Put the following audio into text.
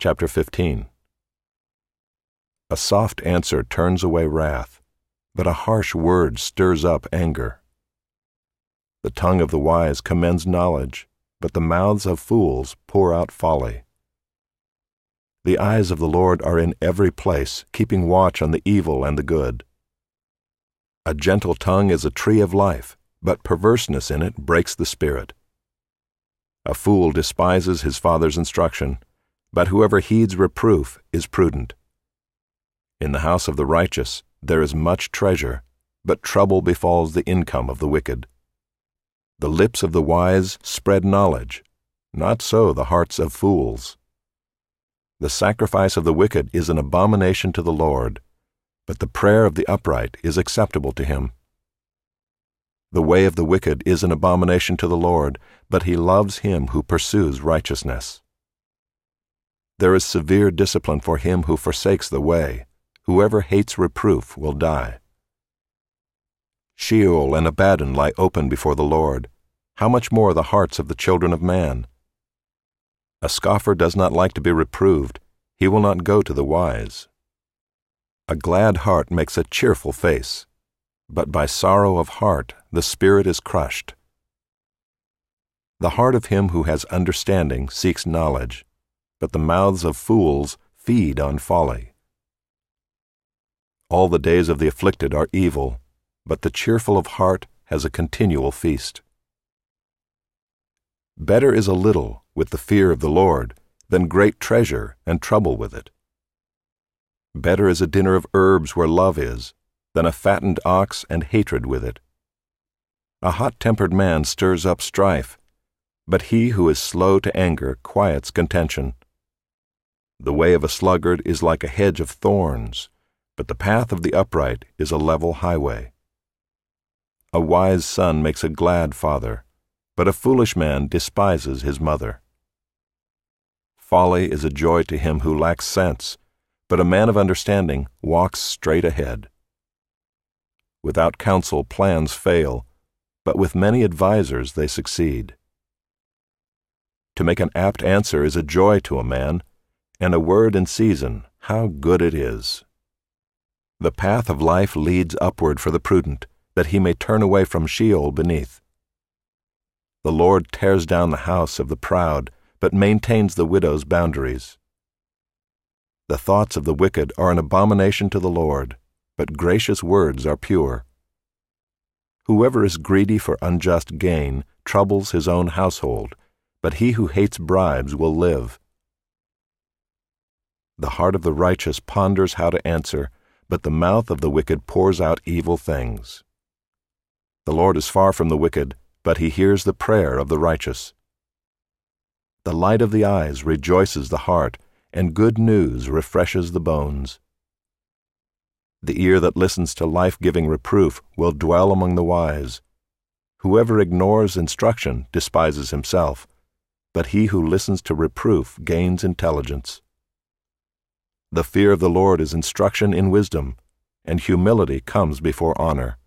Chapter 15 A soft answer turns away wrath, but a harsh word stirs up anger. The tongue of the wise commends knowledge, but the mouths of fools pour out folly. The eyes of the Lord are in every place, keeping watch on the evil and the good. A gentle tongue is a tree of life, but perverseness in it breaks the spirit. A fool despises his father's instruction, but whoever heeds reproof is prudent. In the house of the righteous there is much treasure, but trouble befalls the income of the wicked. The lips of the wise spread knowledge, not so the hearts of fools. The sacrifice of the wicked is an abomination to the Lord, but the prayer of the upright is acceptable to him. The way of the wicked is an abomination to the Lord, but he loves him who pursues righteousness. There is severe discipline for him who forsakes the way. Whoever hates reproof will die. Sheol and Abaddon lie open before the Lord. How much more the hearts of the children of man? A scoffer does not like to be reproved. He will not go to the wise. A glad heart makes a cheerful face but by sorrow of heart the spirit is crushed. The heart of him who has understanding seeks knowledge, but the mouths of fools feed on folly. All the days of the afflicted are evil, but the cheerful of heart has a continual feast. Better is a little with the fear of the Lord than great treasure and trouble with it. Better is a dinner of herbs where love is than a fattened ox and hatred with it. A hot tempered man stirs up strife, but he who is slow to anger quiets contention. The way of a sluggard is like a hedge of thorns, but the path of the upright is a level highway. A wise son makes a glad father, but a foolish man despises his mother. Folly is a joy to him who lacks sense, but a man of understanding walks straight ahead. Without counsel, plans fail, but with many advisers they succeed. To make an apt answer is a joy to a man, and a word in season, how good it is. The path of life leads upward for the prudent, that he may turn away from Sheol beneath. The Lord tears down the house of the proud, but maintains the widow's boundaries. The thoughts of the wicked are an abomination to the Lord but gracious words are pure. Whoever is greedy for unjust gain troubles his own household, but he who hates bribes will live. The heart of the righteous ponders how to answer, but the mouth of the wicked pours out evil things. The Lord is far from the wicked, but he hears the prayer of the righteous. The light of the eyes rejoices the heart, and good news refreshes the bones. The ear that listens to life giving reproof will dwell among the wise. Whoever ignores instruction despises himself, but he who listens to reproof gains intelligence. The fear of the Lord is instruction in wisdom, and humility comes before honor.